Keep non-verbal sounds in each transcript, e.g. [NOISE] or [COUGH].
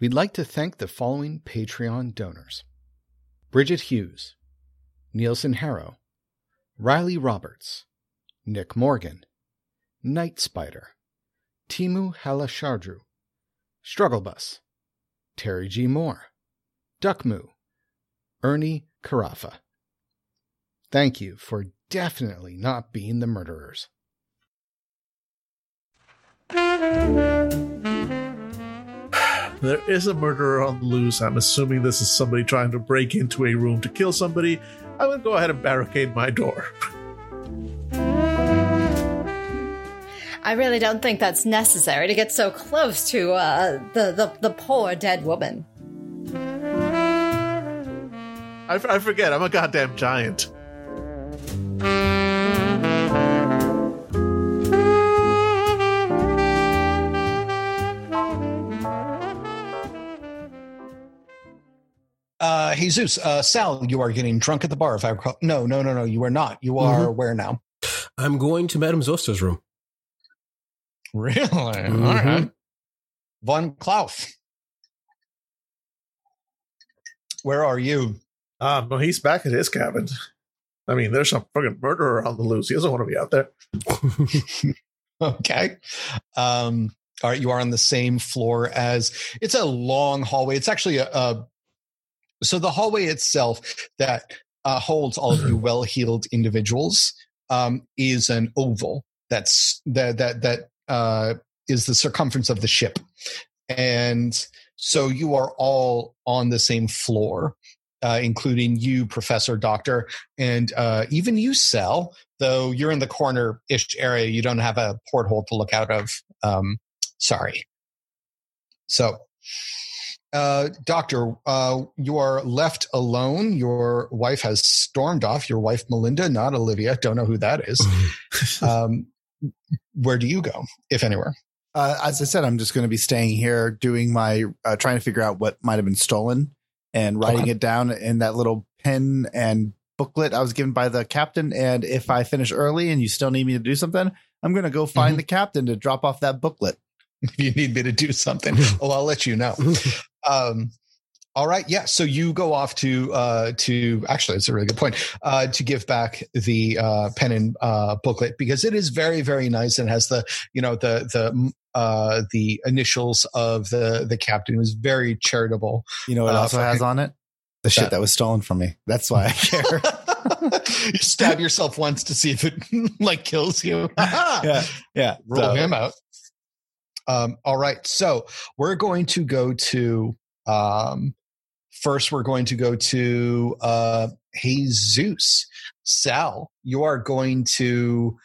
We'd like to thank the following Patreon donors Bridget Hughes, Nielsen Harrow, Riley Roberts, Nick Morgan, Night Spider, Timu Halashardru, Struggle Bus, Terry G. Moore, Duckmoo, Ernie Carafa. Thank you for definitely not being the murderers. There is a murderer on the loose. I'm assuming this is somebody trying to break into a room to kill somebody. I will go ahead and barricade my door. I really don't think that's necessary to get so close to uh, the, the the poor dead woman. I, f- I forget, I'm a goddamn giant. Uh, Jesus, uh, Sal, you are getting drunk at the bar. If I recall, no, no, no, no, you are not. You are where now? I'm going to Madame Zostra's room. Really? Mhm. All right. Von Klaus, Where are you? Um, no, he's back at his cabin. I mean, there's some fucking murderer on the loose. He doesn't want to be out there. [LAUGHS] [LAUGHS] Okay. Um, all right, you are on the same floor as it's a long hallway. It's actually a, a so the hallway itself that uh, holds all of you well-heeled individuals um, is an oval. That's that that that uh, is the circumference of the ship, and so you are all on the same floor, uh, including you, Professor Doctor, and uh, even you, Cell. Though you're in the corner-ish area, you don't have a porthole to look out of. Um, sorry. So, uh, Doctor, uh, you are left alone. Your wife has stormed off. Your wife, Melinda, not Olivia. Don't know who that is. [LAUGHS] Um, where do you go, if anywhere? Uh, as I said, I'm just going to be staying here, doing my uh, trying to figure out what might have been stolen and writing Okay. it down in that little pen and booklet I was given by the captain. And if I finish early and you still need me to do something, I'm going to go find Mhm. the captain to drop off that booklet. [LAUGHS] if you need me to do something. [LAUGHS] oh, I'll let you know. Um, all right, yeah. So you go off to uh, to actually, it's a really good point uh, to give back the uh, pen and uh, booklet because it is very very nice and has the you know the the uh, the initials of the the captain who's very charitable. You know what Uh, also has on it? The shit That- that was stolen from me. That's why I care. [LAUGHS] you stab yourself once to see if it [LAUGHS] like kills you. [LAUGHS] yeah, yeah. roll So- him out. Um, all right, so we're going to go to um, first. We're going to go to uh, Jesus. Sal, you are going to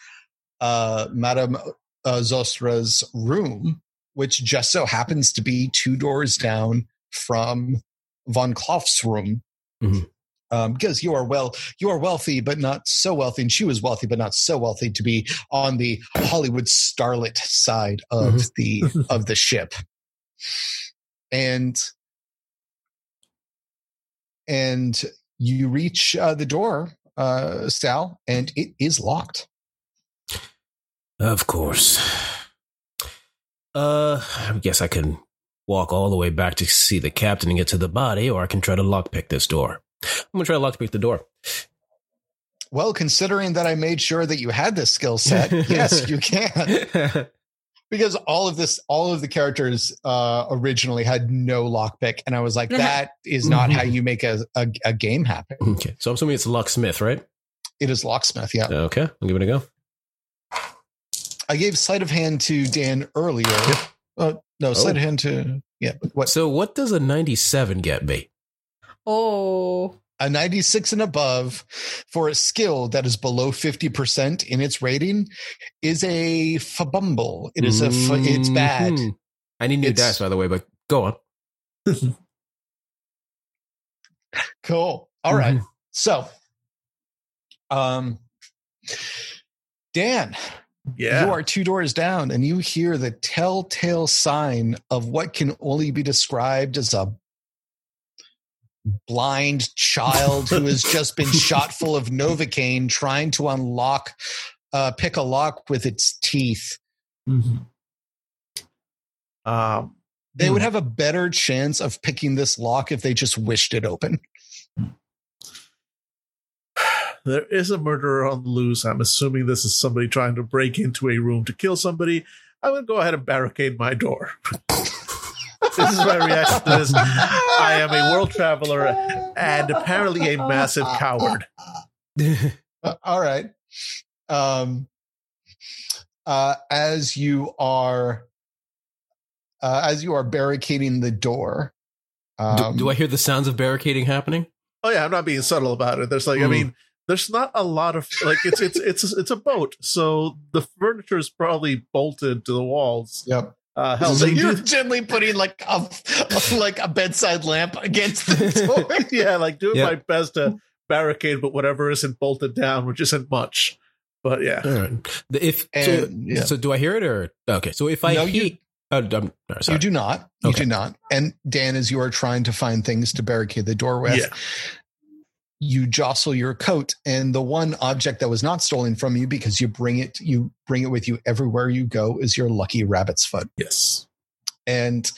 uh, Madame uh, Zostra's room, which just so happens to be two doors down from von Klauf's room. Mhm. Um, because you are well, you are wealthy, but not so wealthy, and she was wealthy, but not so wealthy to be on the Hollywood starlet side of Mhm. the [LAUGHS] of the ship. And and you reach uh, the door, uh, Sal, and it is locked. Of course. Uh, I guess I can walk all the way back to see the captain and get to the body, or I can try to lockpick this door. I'm gonna try to lockpick the door. Well, considering that I made sure that you had this skill set, [LAUGHS] yes, you can. [LAUGHS] Because all of this, all of the characters uh, originally had no lockpick, and I was like, that is not how you make a, a, a game happen. okay, so I'm assuming it's locksmith, right? It is locksmith. Yeah, Okay, I'll give it a go. I gave sleight of hand to Dan earlier. Uh, no, sleight of hand to yeah. What So, what does a 97 get me? Oh, a ninety six and above for a skill that is below fifty percent in its rating is a fabumble. It is a f- it's bad. Mhm. I need new It's- dice, by the way, but go on. [LAUGHS] Cool. All right. Mhm. So, um, Dan, Yeah. you are two doors down, and you hear the telltale sign of what can only be described as a blind child who has just been [LAUGHS] shot full of novocaine, trying to unlock, uh, pick a lock with its teeth. Um, They Hmm. would have a better chance of picking this lock if they just wished it open. [SIGHS] There is a murderer on the loose. I'm assuming this is somebody trying to break into a room to kill somebody. I'm going to go ahead and barricade my door. [LAUGHS] this is my reaction to this. I am a world traveler and apparently a massive coward. [LAUGHS] Uh, all right. Um, uh, as you are, uh, as you are barricading the door, do, um, do I hear the sounds of barricading happening? Oh yeah, I'm not being subtle about it. There's like, I Hmm. mean, there's not a lot of like it's it's it's it's a boat, so the furniture is probably bolted to the walls. Yep. Uh, hell, so [LAUGHS] you're do, gently putting like a [LAUGHS] like a bedside lamp against the [LAUGHS] door. yeah, like doing Yeah. my best to barricade, but whatever isn't bolted down, which isn't much. But yeah, All right. The- If so, yeah. so, do I hear it or okay? So if I No, hear, you- oh, I'm, no, sorry. You do not. You Okay. do not. And Dan, as you are trying to find things to barricade the door with, Yeah. You jostle your coat, and the one object that was not stolen from you because you bring it, you bring it with you everywhere you go, is your lucky rabbit's foot. yes, And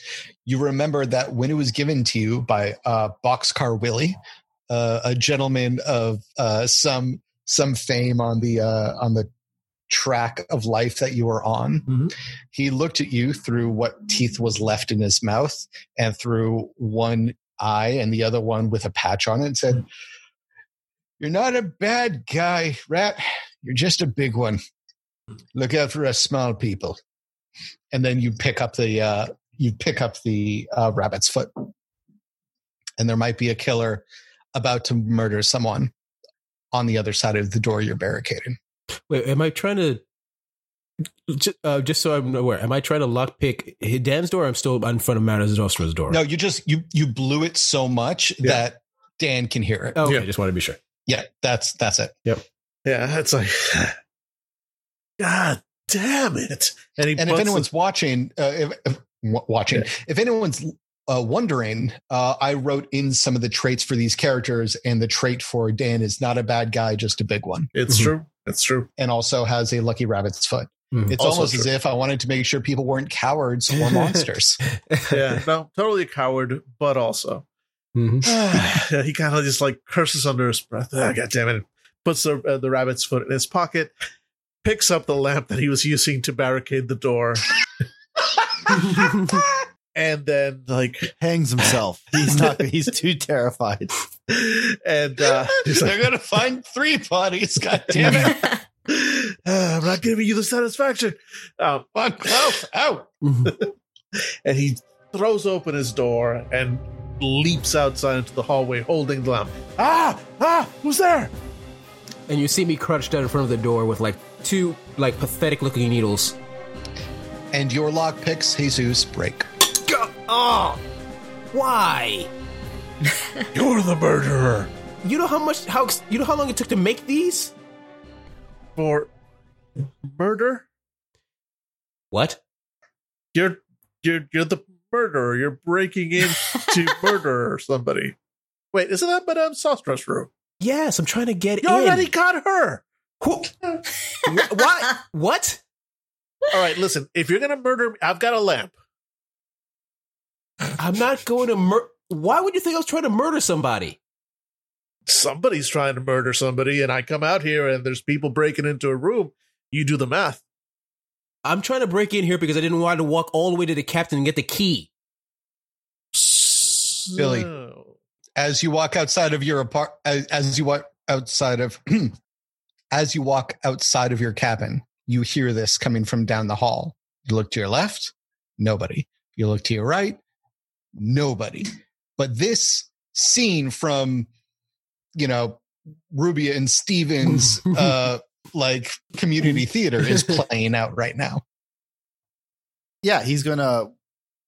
you remember that when it was given to you by uh, Boxcar Willie, uh, a gentleman of uh, some some fame on the uh, on the track of life that you were on, Mhm. he looked at you through what teeth was left in his mouth and through one eye and the other one with a patch on it and said, "You're not a bad guy, rat. You're just a big one. Look out for us small people." And then you pick up the uh, you pick up the uh, rabbit's foot, and there might be a killer about to murder someone on the other side of the door you're barricading. Wait, am I trying to? Uh, just so I'm aware, am I trying to lockpick Dan's door? Or I'm still in front of Mount Zostra's door. No, you just you you blew it so much Yeah. that Dan can hear it. Oh, okay. Yeah. I just want to be sure. Yeah, that's that's it. Yep. Yeah, it's like, [SIGHS] God damn it! And, And if puts anyone's watching, uh, if, if watching, Yeah. if anyone's uh, wondering, uh, I wrote in some of the traits for these characters, and the trait for Dan is not a bad guy, just a big one, the- it's Mhm. true, it's true. and also has a lucky rabbit's foot. Mhm. It's Also almost as if I wanted to make sure people weren't cowards or [LAUGHS] monsters. [LAUGHS] Yeah, no, totally a coward, but also Mhm. [SIGHS] [SIGHS] he kind of just like curses under his breath. Ah, God damn it! Puts the uh, the rabbit's foot in his pocket, picks up the lamp that he was using to barricade the door, [LAUGHS] and then like, Hangs himself. [LAUGHS] He's not. He's too terrified. and uh, he's They're like, gonna find three bodies. God damn it! "Ah, [LAUGHS] [SIGHS] I'm not giving you the satisfaction. Um, Fuck off! Out! And he throws open his door and leaps outside into the hallway, holding the lamp. Ah, ah, who's there? and you see me crouched down in front of the door with like two like pathetic looking needles. And your lock picks, Jesus, break. Go- Oh, why? [LAUGHS] You're the murderer. You know how much how you know how long it took to make these? For murder? What? You're you're you're the murderer. You're breaking in to [LAUGHS] murder somebody. Wait, isn't that Madame Saucedra's room? Yes, I'm trying to get in. You in. already got her. Who- [LAUGHS] Wh- what? What? All right, listen. If you're gonna murder me, I've got a lamp. I'm not going to mur- Why would you think I was trying to murder somebody? Somebody's trying to murder somebody, and I come out here and there's people breaking into a room. You do the math. I'm trying to break in here because I didn't want to walk all the way to the captain and get the key. Billy. So- as you walk outside of your apart as, as you walk outside of [CLEARS THROAT] as you walk outside of your cabin you hear this coming from down the hall you look to your left nobody you look to your right nobody but this scene from you know rubia and stevens [LAUGHS] uh like community [LAUGHS] theater is playing out right now Yeah, he's gonna.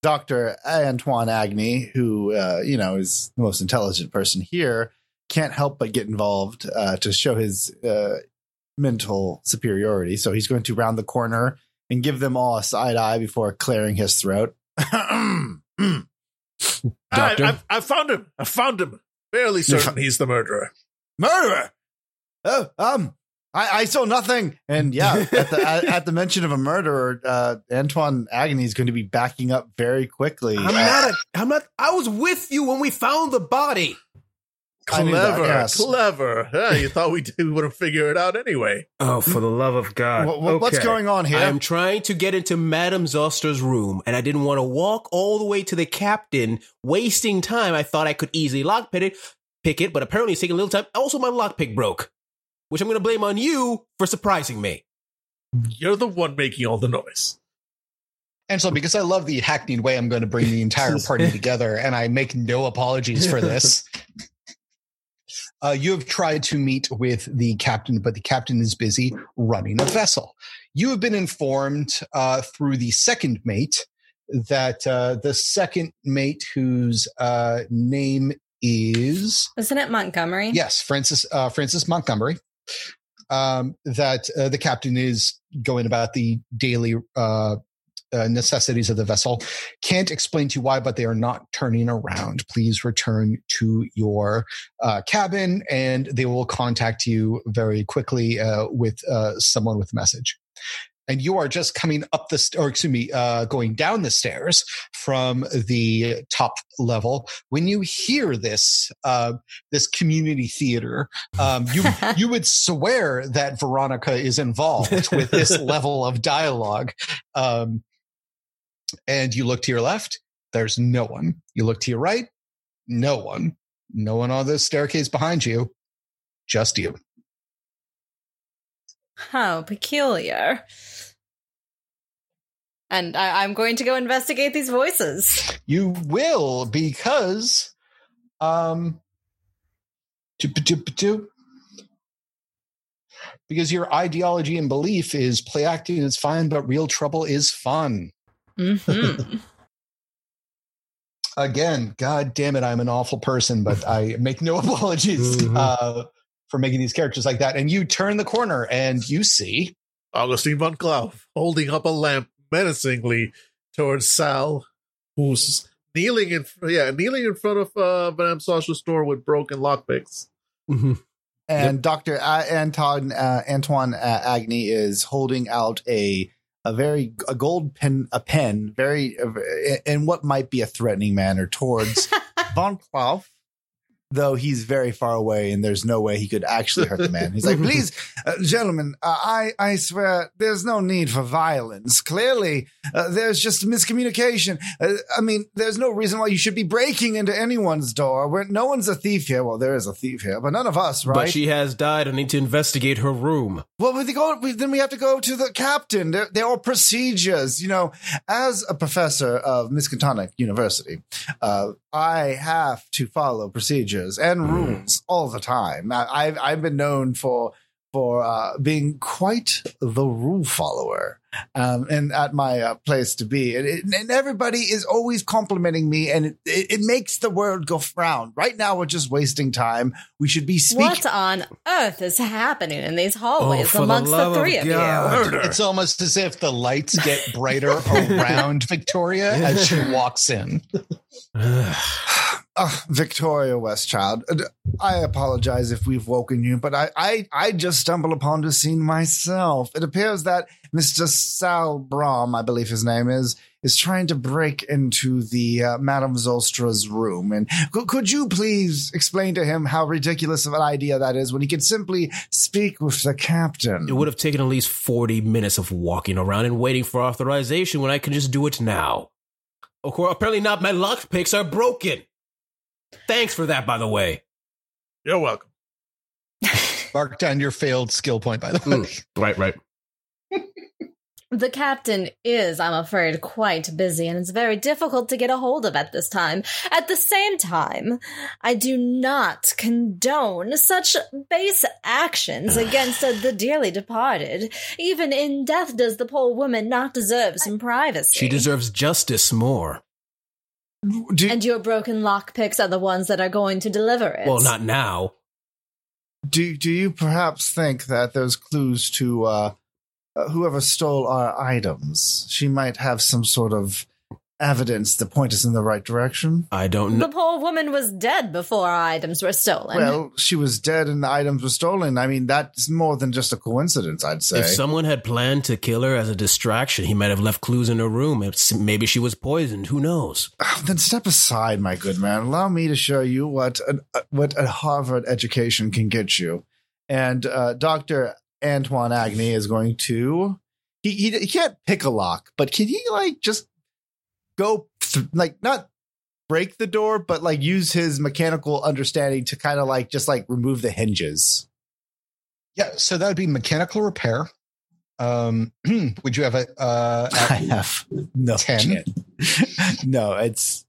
Doctor Antoine Agni, who uh, you know is the most intelligent person here, can't help but get involved uh, to show his uh, mental superiority. So he's going to round the corner and give them all a side eye before clearing his throat. [CLEARS THROAT] [LAUGHS] Doctor? I, I, I found him. I found him. Fairly certain he's the murderer. Murderer! Oh, um, I, I saw nothing. And [LAUGHS] yeah, at the at, at the mention of a murderer, uh, Antoine Agony is going to be backing up very quickly. I'm not. A, I'm not. I was with you when we found the body. I that, Clever, yes. clever. Yeah, you thought we did, would have figured it out anyway. Oh, for the love of God! What- what- What's going on here? I am trying to get into Madame Zostra's room, and I didn't want to walk all the way to the captain, wasting time. I thought I could easily lockpick it, pick it, but apparently it's taking a little time. Also, my lockpick broke, which I'm going to blame on you for surprising me. You're the one making all the noise. And so, because I love the hackneyed way, I'm going to bring the entire [LAUGHS] party together, and I make no apologies for this. [LAUGHS] Uh, you have tried to meet with the captain, but the captain is busy running a vessel. You have been informed uh, through the second mate that uh, the second mate, whose uh, name is Isn't it Montgomery? Yes, Francis uh, Francis Montgomery. Um, that uh, the captain is going about the daily uh, uh, necessities of the vessel. Can't explain to you why, but they are not turning around. Please return to your uh, cabin, and they will contact you very quickly uh, with uh, someone with a message. And you are just coming up the, st- or excuse me, uh, going down the stairs from the top level. When you hear this, uh, this community theater, um, you [LAUGHS] you would swear that Veronica is involved with this [LAUGHS] level of dialogue. Um, and you look to your left, there's no one. You look to your right, no one. No one on the staircase behind you, just you. How peculiar. And I, I'm going to go investigate these voices. You will because, um, because your ideology and belief is play acting is fine, but real trouble is fun. hmm [LAUGHS] again, God damn it, I'm an awful person, but I make no [LAUGHS] apologies Mhm. uh, for making these characters like that. And you turn the corner and you see Augustine von Klauf holding up a lamp menacingly towards Sal, who's kneeling in yeah kneeling in front of uh, Madame Sasha's door with broken lockpicks. Mm-hmm. and Doctor uh, Anton uh, Antoine uh, Agni is holding out a a very a gold pen a pen very uh, in what might be a threatening manner towards [LAUGHS] von Klauf, though he's very far away and there's no way he could actually hurt the man. He's like, [LAUGHS] please, uh, gentlemen, uh, I I swear there's no need for violence. Clearly, uh, there's just miscommunication. Uh, I mean, there's no reason why you should be breaking into anyone's door. Where no one's a thief here. Well, there is a thief here, but none of us, right? But she has died. I need to investigate her room. Well, we go, we, then we have to go to the captain. There, there are procedures. You know, as a professor of Miskatonic University, uh, I have to follow procedures and Mm. rules all the time. I, I've I've been known for for uh, being quite the rule follower, um, and at my uh, place to be, and, it, and everybody is always complimenting me, and it, it, it makes the world go round. Right now, we're just wasting time. We should be speaking. What on earth is happening in these Oh, hallways for the amongst the, love of three of, God. you? Murder. it's almost as if the lights get [LAUGHS] brighter around Victoria as she walks in. [LAUGHS] [SIGHS] [SIGHS] [SIGHS] Uh, Victoria Westchild, I apologize if we've woken you, but I, I, I just stumbled upon the scene myself. It appears that Mr. Sal Brom, I believe his name is, is trying to break into the uh, Madame Zostra's room. And c- could you please explain to him how ridiculous of an idea that is when he could simply speak with the captain? It would have taken at least 40 minutes of walking around and waiting for authorization when I can just do it now. Of course, apparently not. My lockpicks are broken. Thanks for that, by the way. You're welcome. [LAUGHS] Mark down your failed skill point, by the way. Mm. Right, right. The captain is, I'm afraid, quite busy, and it's very difficult to get a hold of at this time. At the same time, I do not condone such base actions [SIGHS] against uh, the dearly departed. Even in death, does the poor woman not deserve some privacy? She deserves justice more. Do, And your broken lockpicks are the ones that are going to deliver it. Well, not now. do, do you perhaps think that those clues to uh, uh, whoever stole our items, she might have some sort of evidence to point us in the right direction? I don't know. The poor woman was dead before our items were stolen. Well, she was dead and the items were stolen. I mean, that's more than just a coincidence, I'd say. If someone had planned to kill her as a distraction, he might have left clues in her room. It's, maybe she was poisoned. Who knows? then step aside, my good man. Allow me to show you what an, uh, what a Harvard education can get you. And uh, Doctor Antoine Agni is going to. He, he he can't pick a lock, but can he like just go th- like not break the door, but like use his mechanical understanding to kind of like just like remove the hinges. Yeah, so that would be mechanical repair. Um, [CLEARS THROAT] would you have a uh, [LAUGHS] I have no 10? chance. [LAUGHS] no, it's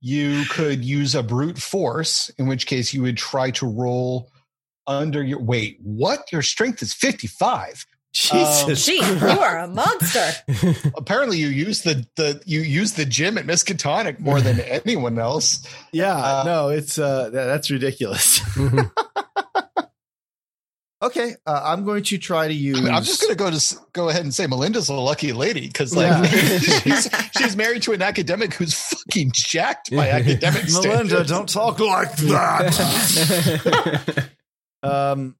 you could use a brute force, in which case you would try to roll under your wait. What? Your strength is fifty five. Jesus. Gee, you are a monster. [LAUGHS] Apparently, you use the the you use the gym at Miskatonic more than [LAUGHS] anyone else. yeah, uh, no, it's uh that's ridiculous. [LAUGHS] Okay, uh, I'm going to try to use. I'm just going to go to go ahead and say Melinda's a lucky lady because like Yeah. she's, she's married to an academic who's fucking jacked by academic Melinda, standards. don't talk like that. um,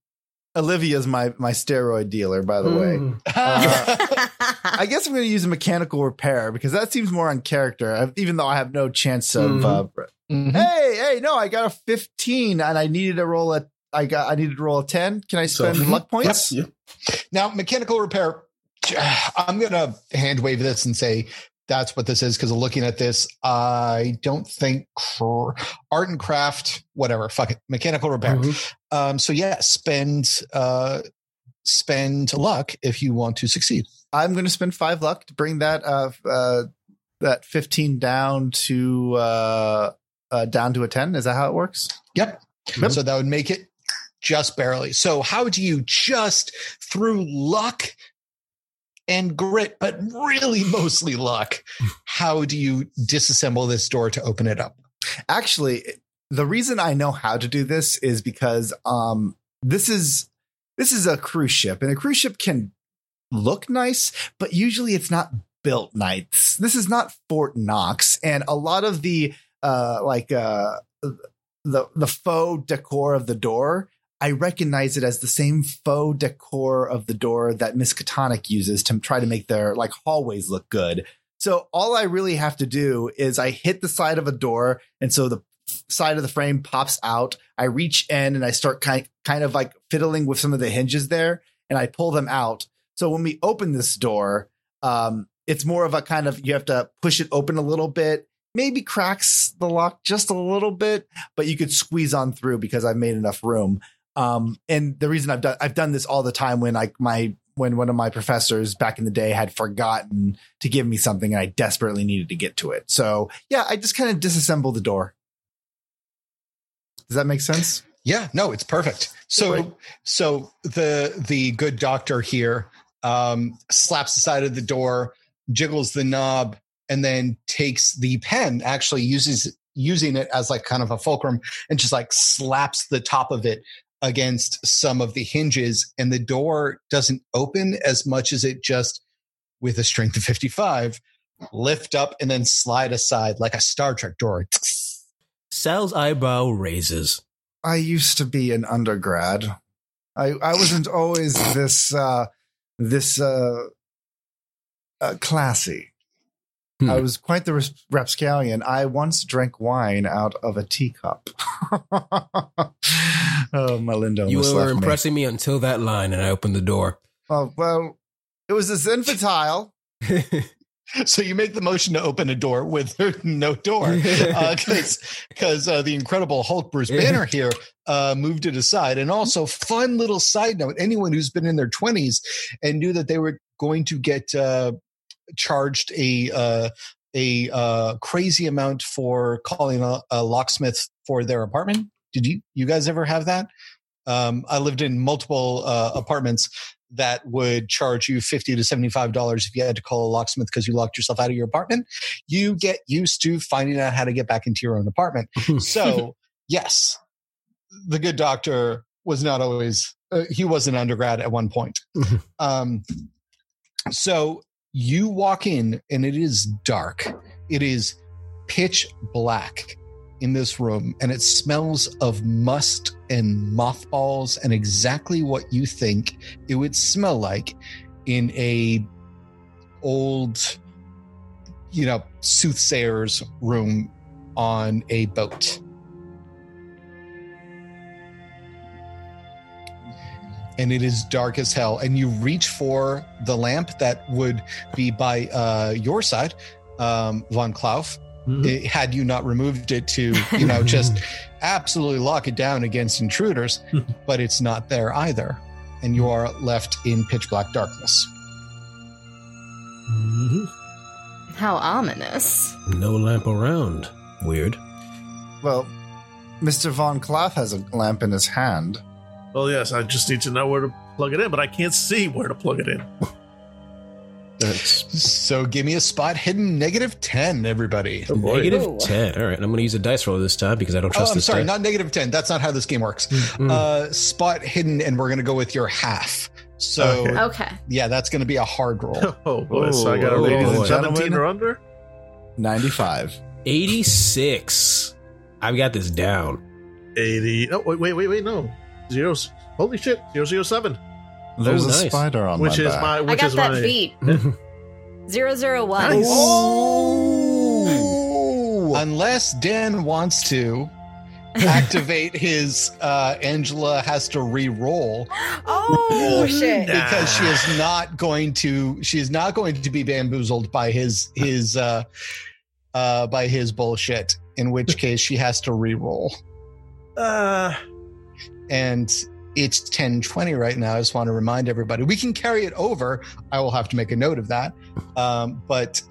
Olivia's my my steroid dealer, by the way. Mm. Uh, [LAUGHS] I guess I'm going to use a mechanical repair because that seems more on character. I've, even though I have no chance of. Mhm. Uh, Mhm. hey, hey, no, I got a 15, and I needed to roll a. I got. I needed to roll a 10. Can I So- spend luck points? Yep. Now, mechanical repair. [SIGHS] I'm going to hand wave this and say that's what this is because looking at this, I don't think cr- art and craft, whatever, fuck it, mechanical repair. Mhm. Um, so yeah, spend uh, spend luck if you want to succeed. I'm going to spend five luck to bring that uh, uh that 15 down to uh, uh down to a 10. Is that how it works? Yep. Yep. So that would make it just barely. So how do you just through luck and grit, but really [LAUGHS] mostly luck, how do you disassemble this door to open it up? Actually, the reason I know how to do this is because um this is this is a cruise ship, and a cruise ship can look nice, but usually it's not built nice. This is not Fort Knox, and a lot of the uh like uh the the faux decor of the door. I recognize it as the same faux decor of the door that Miss Miskatonic uses to try to make their like hallways look good. So all I really have to do is I hit the side of a door, and so the side of the frame pops out. I reach in and I start kind kind of like fiddling with some of the hinges there, and I pull them out. So when we open this door, um, it's more of a kind of you have to push it open a little bit, maybe cracks the lock just a little bit, but you could squeeze on through because I've made enough room. Um, and the reason I've done I've done this all the time when like my when one of my professors back in the day had forgotten to give me something and I desperately needed to get to it. So yeah, I just kind of disassemble the door. Does that make sense? Yeah, no, it's perfect. So so the the good doctor here um slaps the side of the door, jiggles the knob, and then takes the pen, actually uses using it as like kind of a fulcrum and just like slaps the top of it against some of the hinges and the door doesn't open as much as it just with a strength of 55 lift up and then slide aside like a Star Trek door. [LAUGHS] Sal's eyebrow raises. I used to be an undergrad. I I wasn't always this uh this uh, uh classy. Hmm. I was quite the rapscallion. I once drank wine out of a teacup. [LAUGHS] oh, Melinda You were left me. impressing me until that line, and I opened the door. Oh well, it was this infantile. [LAUGHS] So you make the motion to open a door with no door, [LAUGHS] because because uh, the Incredible Hulk Bruce Banner here uh, moved it aside. And also, fun little side note: anyone who's been in their twenties and knew that they were going to get uh, charged a uh, a uh, crazy amount for calling a, a locksmith for their apartment. Did you you guys ever have that? Um, I lived in multiple uh, apartments that would charge you 50 to 75 dollars if you had to call a locksmith because you locked yourself out of your apartment you get used to finding out how to get back into your own apartment [LAUGHS] so yes the good doctor was not always uh, he was an undergrad at one point [LAUGHS] um, so you walk in and it is dark. It is pitch black in this room and it smells of must and mothballs and exactly what you think it would smell like in a old you know soothsayer's room on a boat and it is dark as hell and you reach for the lamp that would be by uh, your side um, von Klauf, Mhm. it- had you not removed it to you know just [LAUGHS] absolutely lock it down against intruders [LAUGHS] but it's not there either and you are left in pitch black darkness Mhm. How ominous. No lamp around. Weird. Well, Mr. Von Klauf has a lamp in his hand. Well, yes, I just need to know where to plug it in, but I can't see where to plug it in. That's so give me a spot hidden negative 10 everybody Oh, negative Ooh. 10. All right, I'm going to use a dice roll this time because I don't oh, trust i'm this sorry die. not negative 10 that's not how this game works Mm. uh spot hidden and we're gonna go with your half so Okay. Okay. yeah that's gonna be a hard roll [LAUGHS] Oh boy, so I got a Oh, rating boy. of 17 Gentlemen. or under? 95. 86. I've got this down. 80. Oh, wait, wait, wait, wait, no. Zeros. Holy shit, 007. There's Oh, a nice. spider on Which my is back. my. I Which got is that my, beat. [LAUGHS] Zero zero one. Nice. Oh! Unless Dan wants to activate his uh Angela has to re-roll Oh shit. Because she is not going to she is not going to be bamboozled by his his uh uh by his bullshit in which [LAUGHS] case she has to re-roll Uh, and it's 1020 right now i just want to remind everybody we can carry it over i will have to make a note of that um but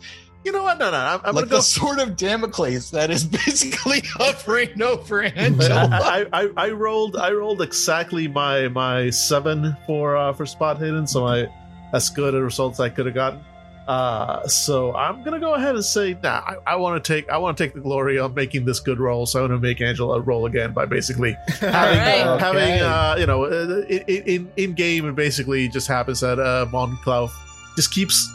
you know what? No, no. I'm, I'm like go. the sword of Damocles that is basically [LAUGHS] hovering over [LAUGHS] Angela. I, I, I rolled I rolled exactly my my seven for uh, for spot hidden, so I that's good a results I could have gotten. Uh, so I'm gonna go ahead and say, nah, I, I want to take I want to take the glory of making this good roll. So I'm gonna make Angela roll again by basically [LAUGHS] having right. uh, having uh, you know uh, in, in in game it basically just happens that uh, Von Klauf just keeps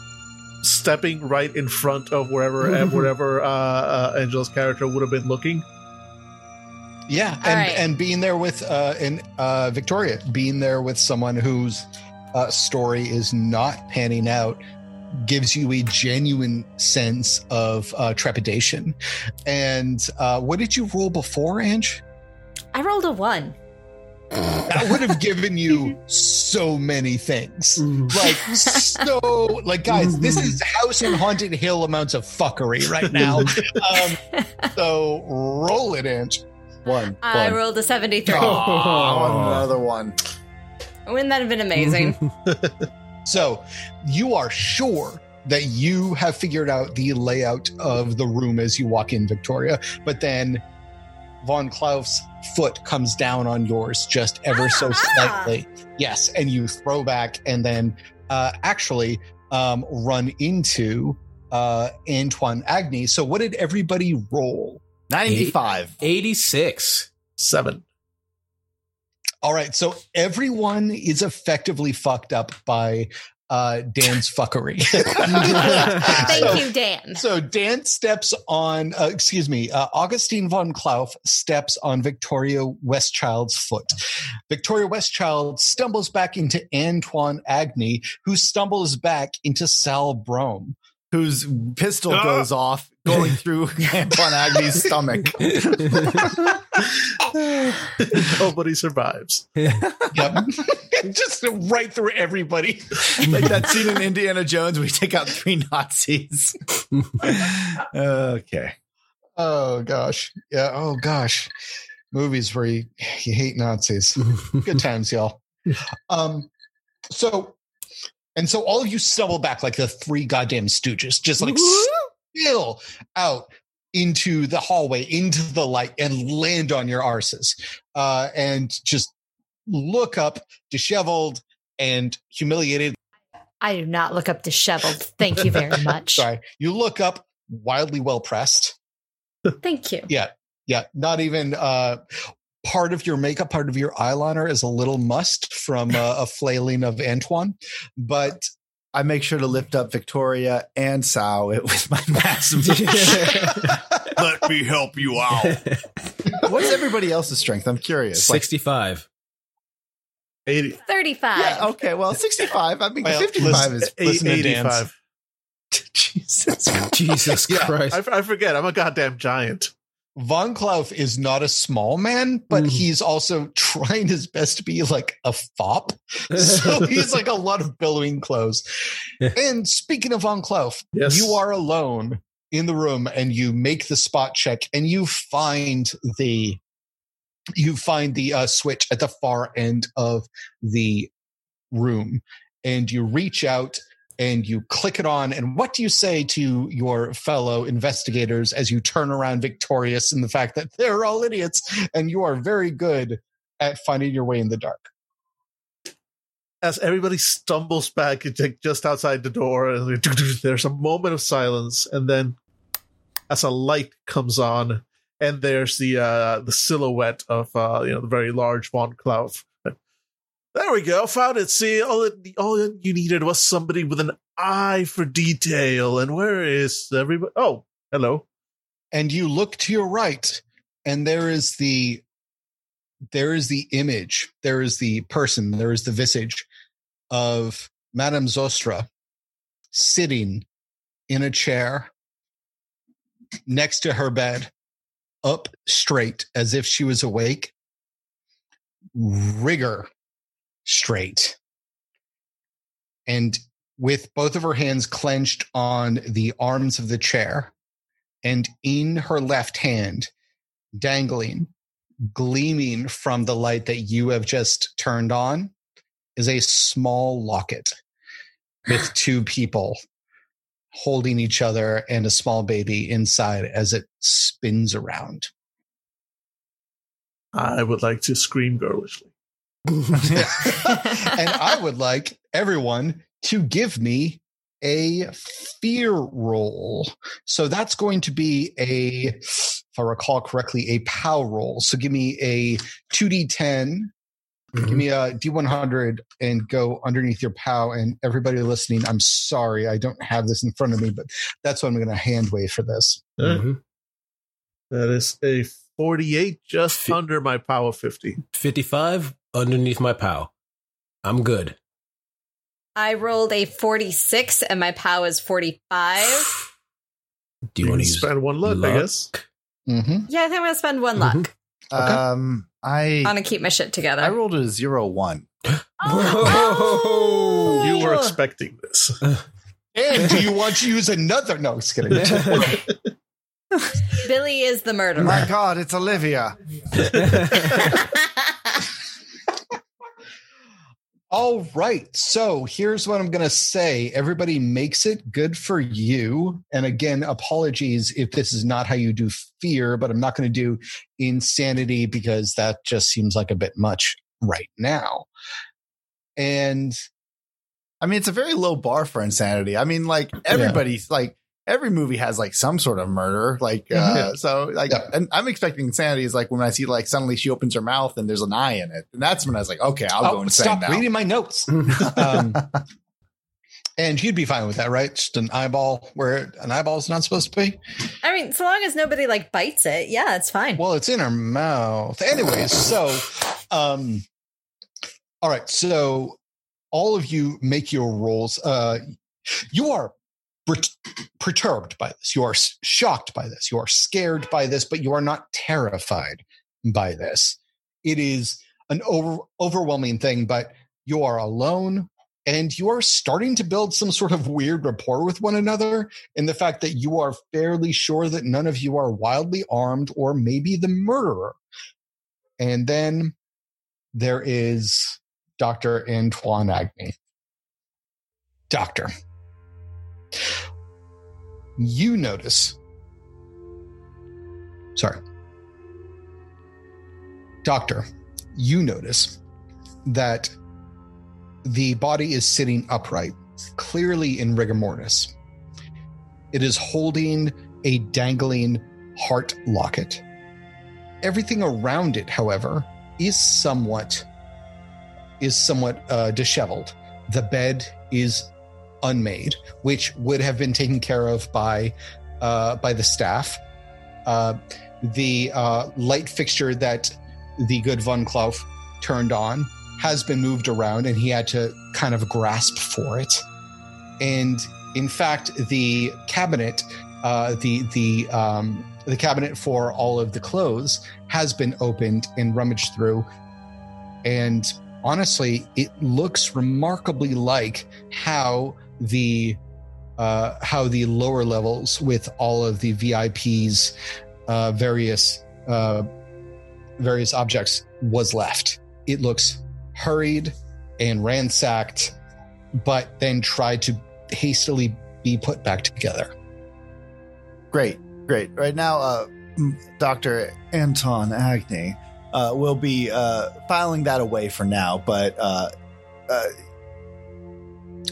stepping right in front of wherever [LAUGHS] uh, wherever uh, uh, Angela's character would have been looking. Yeah, and right. and being there with uh in uh Victoria, being there with someone whose uh, story is not panning out gives you a genuine sense of uh, trepidation. And uh, what did you roll before, Ange? I rolled a one. That would have given you so many things. Like so, like guys, this is House on Haunted Hill amounts of fuckery right now. [LAUGHS] Um, so roll it, Ange. One. I one. rolled a seventy-three. Oh, another one. Wouldn't that have been amazing? [LAUGHS] So you are sure that you have figured out the layout of the room as you walk in, Victoria, but then Von Klauf's foot comes down on yours just ever so Ah! slightly. Yes, and you throw back and then uh, actually um, run into uh, Antoine Agni. So what did everybody roll? 95. 86. Seven. All right, so everyone is effectively fucked up by uh, Dan's fuckery. [LAUGHS] Thank So- you, Dan. So Dan steps on, uh, excuse me, uh, Augustine von Klauf steps on Victoria Westchild's foot. Victoria Westchild stumbles back into Antoine Agni, who stumbles back into Sal Brome. Whose pistol Ah! goes off going through [LAUGHS] Antoine Agni's stomach. [LAUGHS] Nobody survives. Yep. [LAUGHS] Just right through everybody. like that scene in Indiana Jones where we take out three Nazis. okay. Oh gosh. Yeah. Oh gosh. Movies where you, you hate Nazis. Good times, y'all. Um, so, and so all of you stumble back like the three goddamn stooges, just like spill out into the hallway, into the light, and land on your arses, uh, and just look up, disheveled and humiliated. I do not look up disheveled. Thank you very [LAUGHS] much. Sorry, you look up, wildly well pressed. Thank you. Yeah, yeah, not even. Uh, Part of your makeup, part of your eyeliner is a little must from uh, a flailing of Antoine, but I make sure to lift up Victoria and Sao [LAUGHS] with my massive. [LAUGHS] Let me help you out. [LAUGHS] What's everybody else's strength? I'm curious. Like, 65. 80, 35. yeah, okay, well, 65. I mean, Well, 55 listen, is. Listen to 85. Jesus. Jesus Yeah, Christ. I, I forget. I'm a goddamn giant. Von Klauf is not a small man, but Mhm. he's also [LAUGHS] trying his best to be like a fop. So [LAUGHS] he's like a lot of billowing clothes. And speaking of Von Klauf, Yes. you are alone in the room and you make the spot check and you find the you find the uh, switch at the far end of the room and you reach out and you click it on and what do you say to your fellow investigators as you turn around victorious in the fact that they're all idiots and you are very good at finding your way in the dark As everybody stumbles back just outside the door, [LAUGHS] there's a moment of silence, and then as a light comes on, and there's the uh, the silhouette of uh, you know the very large von Klauf. There we go, found it. See, all it, all you needed was somebody with an eye for detail. And where is everybody? Oh, hello. and you look to your right and there is the there is the image there is the person there is the visage of madame zostra sitting in a chair next to her bed up straight as if she was awake rigor straight and with both of her hands clenched on the arms of the chair and in her left hand, dangling, gleaming from the light that you have just turned on, is a small locket with [SIGHS] two people holding each other and a small baby inside as it spins around. I would like to scream girlishly. [LAUGHS] and I would like everyone to give me a fear roll. So that's going to be a, if I recall correctly, a POW roll. So give me a 2d10, give me a d100 and go underneath your POW. And everybody listening, I'm sorry, I don't have this in front of me, but that's what I'm going to hand wave for this. Mhm. That is a 48, just Fi- under my power 50. 55 underneath my POW. I'm good. I rolled a 46 and my POW is 45. [SIGHS] Do you want to spend one luck, I guess? Mm-hmm. Yeah, I think I'm going to spend one luck. Mhm. Um, I I'm to keep my shit together. I rolled a zero one. [GASPS] Oh, You were expecting this. [LAUGHS] And do you want to use another? No, just kidding. [LAUGHS] Billy is the murderer. my God, it's Olivia. [LAUGHS] All right. So here's what I'm going to say. Everybody makes it good for you. And again, apologies if this is not how you do fear, but I'm not going to do insanity because that just seems like a bit much right now. And I mean, it's a very low bar for insanity. I mean, like everybody's like every movie has like some sort of murder. Like, uh, so like, Yeah. and I'm expecting insanity is like when I see like suddenly she opens her mouth and there's an eye in it, and that's when I was like, okay, I'll go oh, insane stop now. reading my notes. [LAUGHS] Um, and you'd be fine with that, right? Just an eyeball where an eyeball is not supposed to be. I mean, so long as nobody like bites it, yeah, it's fine. Well, it's in her mouth. Anyways, so um all right, so all of you make your rolls. Uh you are per- perturbed by this. You are shocked by this. You are scared by this, but you are not terrified by this. It is an over- overwhelming thing, but you are alone and you are starting to build some sort of weird rapport with one another in the fact that you are fairly sure that none of you are wildly armed or maybe the murderer. And then there is Dr. Antoine Agnew. Doctor, you notice. Sorry. Doctor, you notice that the body is sitting upright, clearly in rigor mortis. It is holding a dangling heart locket. Everything around it, however, is somewhat is somewhat uh, disheveled. The bed is unmade, which would have been taken care of by uh, by the staff. Uh, the uh, light fixture that the good Von Klauf turned on has been moved around, and he had to kind of grasp for it. And in fact, the cabinet, uh, the the um, the cabinet for all of the clothes has been opened and rummaged through, and honestly, it looks remarkably like how the uh, how the lower levels with all of the VIPs, uh, various uh, various objects was left. It looks hurried and ransacked, but then tried to hastily be put back together. Great, great. Right now, uh, Dr. Anton Agni uh, will be uh, filing that away for now, but uh,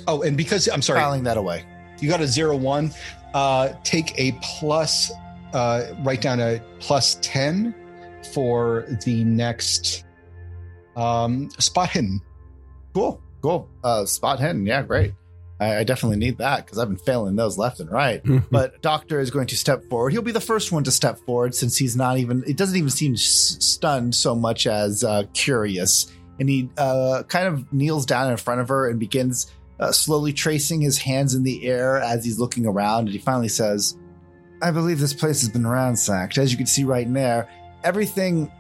Oh, and because I'm sorry, filing that away. you got a zero one, uh, take a plus, uh, write down a plus 10 for the next um, spot hidden. Cool, cool. Uh, spot hidden. Yeah, great. I, I definitely need that because I've been failing those left and right. [LAUGHS] but Doctor is going to step forward. He'll be the first one to step forward since he's not even. It doesn't even seem s- stunned so much as uh, curious, and he uh, kind of kneels down in front of her and begins uh, slowly tracing his hands in the air as he's looking around. And he finally says, "I believe this place has been ransacked. As you can see right in there, everything."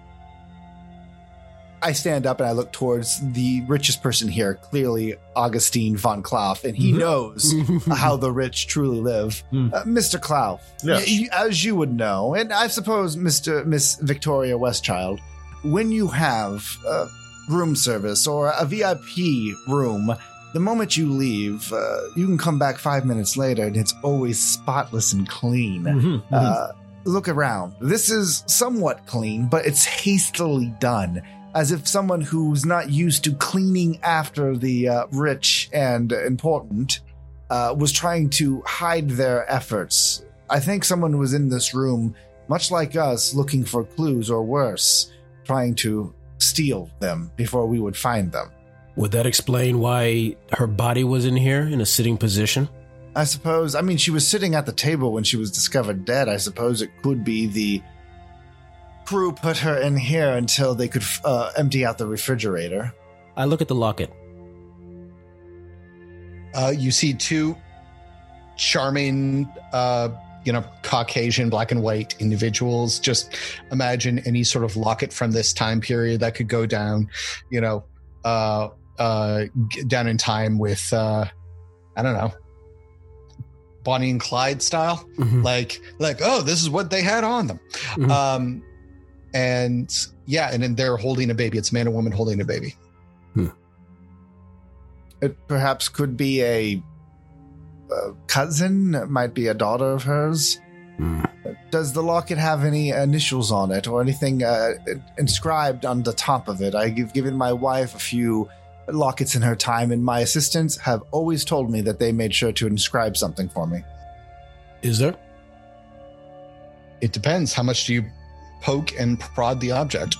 I stand up and I look towards the richest person here, clearly Augustine von Klauf, and he Mhm. knows [LAUGHS] how the rich truly live. Mm. Uh, Mr. Klauf, Yes. y- y- as you would know, and I suppose Mr. Miss Victoria Westchild, when you have uh, room service or a VIP room, the moment you leave, uh, you can come back five minutes later and it's always spotless and clean. Mhm, mhm. Uh, look around. This is somewhat clean, but it's hastily done, as if someone who's not used to cleaning after the uh, rich and important uh, was trying to hide their efforts. I think someone was in this room, much like us, looking for clues or worse, trying to steal them before we would find them. Would that explain why her body was in here in a sitting position? I suppose. I mean, she was sitting at the table when she was discovered dead. I suppose it could be the crew put her in here until they could uh, empty out the refrigerator. I look at the locket. Uh, you see two charming, uh, you know, Caucasian, black and white individuals. Just imagine any sort of locket from this time period that could go down, you know, uh, down in time with, uh, I don't know, Bonnie and Clyde style. Mhm. Like, like, oh, this is what they had on them. Mhm. Um, and yeah, and then they're holding a baby. It's a man and woman holding a baby. It perhaps could be a, a cousin, it might be a daughter of hers. Hmm. Does the locket have any initials on it or anything uh, inscribed on the top of it? I've given my wife a few lockets in her time, and my assistants have always told me that they made sure to inscribe something for me. Is there? It depends. How much do you poke and prod the object?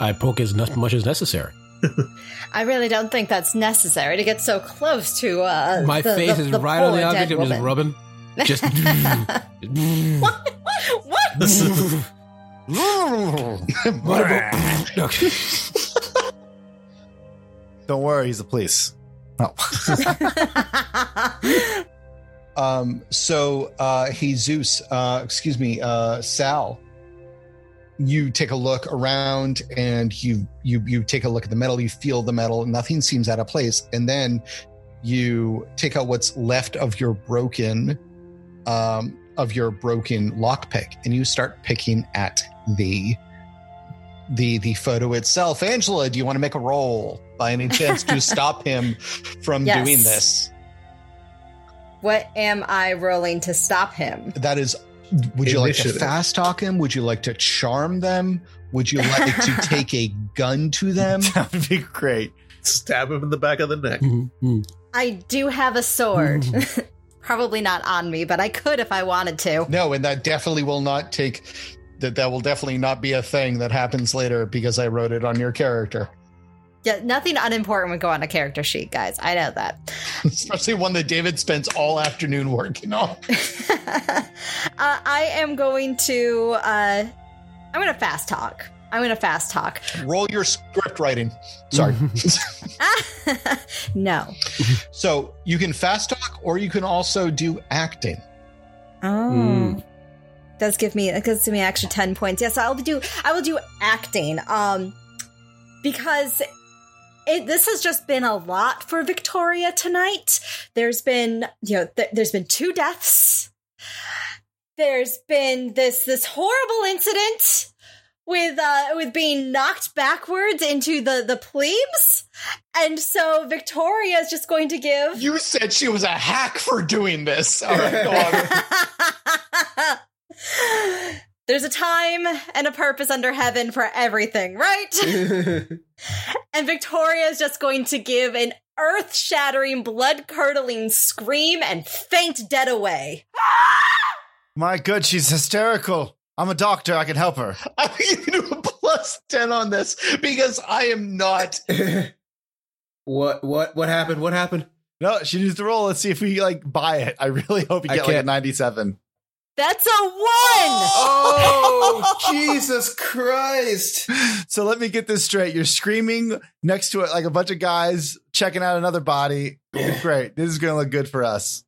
I poke as much as necessary. [LAUGHS] I really don't think that's necessary to get so close to uh My the- face the- is the right on the object. dead I'm just rubbing. Just. [LAUGHS] [LAUGHS] What? What? What? Don't worry, he's the police. Oh. [LAUGHS] Um, so, uh, Jesus, uh, excuse me, uh, Sal, you take a look around and you, you, you take a look at the metal, you feel the metal, nothing seems out of place. And then you take out what's left of your broken, um, of your broken lockpick and you start picking at the, the, the photo itself. Angela, do you want to make a roll by any chance to stop him from Yes. doing this? what am I rolling to stop him? that is would you like to fast talk him would you like to charm them would you like to [LAUGHS] take a gun to them [LAUGHS] that would be great. Stab him in the back of the neck. Mhm. I do have a sword. [LAUGHS] Probably not on me, but I could if I wanted to. no and that definitely will not take that that will definitely not be a thing that happens later because i wrote it on your character Yeah, nothing unimportant would go on a character sheet, guys. I know that. [LAUGHS] Especially one that David spends all afternoon working on. [LAUGHS] uh, I am going to. Uh, I'm going to fast talk. I'm going to fast talk. Roll your script writing. Sorry. [LAUGHS] no. so you can fast talk or you can also do acting. Oh. Mm. Does give me it gives me extra ten points. Yes, I'll do I will do acting. Um because it, this has just been a lot for Victoria tonight. There's been, you know, th- there's been two deaths. There's been this this horrible incident with uh with being knocked backwards into the the plebes. And so Victoria is just going to give You said she was a hack for doing this. All right, go on. [LAUGHS] There's a time and a purpose under heaven for everything, right? [LAUGHS] [LAUGHS] and Victoria is just going to give an earth shattering, blood curdling scream and faint dead away. [GASPS] My good, she's hysterical. I'm a doctor. I can help her. [LAUGHS] I'm going to do a plus 10 on this because I am not. what what what happened? What happened? No, she needs to roll. Let's see if we like buy it. I really hope you I get like a 97. That's a one! Oh [LAUGHS] Jesus Christ! So let me get this straight. You're screaming next to it like a bunch of guys checking out another body. Great. This is going to look good for us.